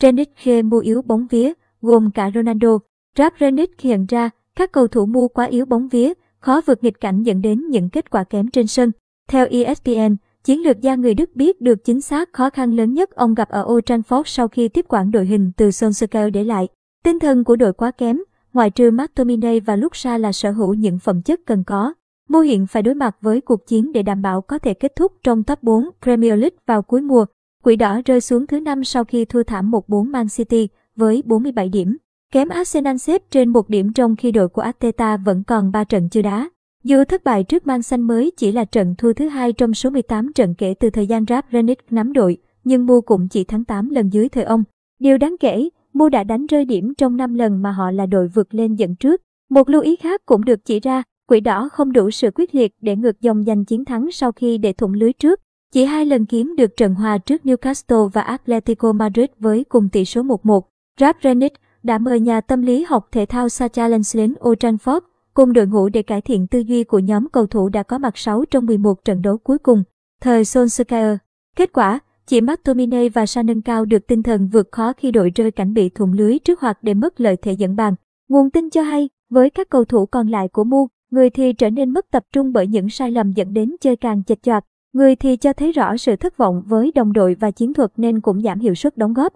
Renick mua yếu bóng vía, gồm cả Ronaldo. Rap Renick hiện ra, các cầu thủ mua quá yếu bóng vía, khó vượt nghịch cảnh dẫn đến những kết quả kém trên sân. Theo ESPN, chiến lược gia người Đức biết được chính xác khó khăn lớn nhất ông gặp ở Old Trafford sau khi tiếp quản đội hình từ Solskjaer để lại. Tinh thần của đội quá kém, ngoại trừ McTominay và Luxa là sở hữu những phẩm chất cần có. Mô hiện phải đối mặt với cuộc chiến để đảm bảo có thể kết thúc trong top 4 Premier League vào cuối mùa. Quỷ đỏ rơi xuống thứ năm sau khi thua thảm 1-4 Man City với 47 điểm. Kém Arsenal xếp trên một điểm trong khi đội của Arteta vẫn còn 3 trận chưa đá. Dù thất bại trước Man Xanh mới chỉ là trận thua thứ hai trong số 18 trận kể từ thời gian Rap Renick nắm đội, nhưng Mu cũng chỉ thắng 8 lần dưới thời ông. Điều đáng kể, Mu đã đánh rơi điểm trong 5 lần mà họ là đội vượt lên dẫn trước. Một lưu ý khác cũng được chỉ ra, quỷ đỏ không đủ sự quyết liệt để ngược dòng giành chiến thắng sau khi để thủng lưới trước. Chỉ hai lần kiếm được trận hòa trước Newcastle và Atletico Madrid với cùng tỷ số 1-1. Rap Rennick đã mời nhà tâm lý học thể thao Sacha Lenz đến Old Trafford cùng đội ngũ để cải thiện tư duy của nhóm cầu thủ đã có mặt 6 trong 11 trận đấu cuối cùng. Thời Solskjaer. Kết quả, chỉ McTominay và Sa nâng cao được tinh thần vượt khó khi đội rơi cảnh bị thủng lưới trước hoặc để mất lợi thế dẫn bàn. Nguồn tin cho hay, với các cầu thủ còn lại của Mu, người thì trở nên mất tập trung bởi những sai lầm dẫn đến chơi càng chệch choạc, người thì cho thấy rõ sự thất vọng với đồng đội và chiến thuật nên cũng giảm hiệu suất đóng góp.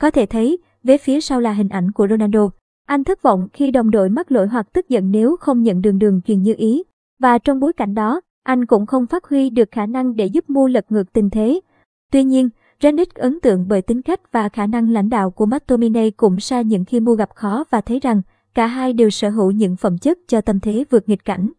Có thể thấy, Vế phía sau là hình ảnh của Ronaldo. Anh thất vọng khi đồng đội mắc lỗi hoặc tức giận nếu không nhận đường đường truyền như ý. Và trong bối cảnh đó, anh cũng không phát huy được khả năng để giúp mua lật ngược tình thế. Tuy nhiên, Renick ấn tượng bởi tính cách và khả năng lãnh đạo của McTominay cũng xa những khi mua gặp khó và thấy rằng cả hai đều sở hữu những phẩm chất cho tâm thế vượt nghịch cảnh.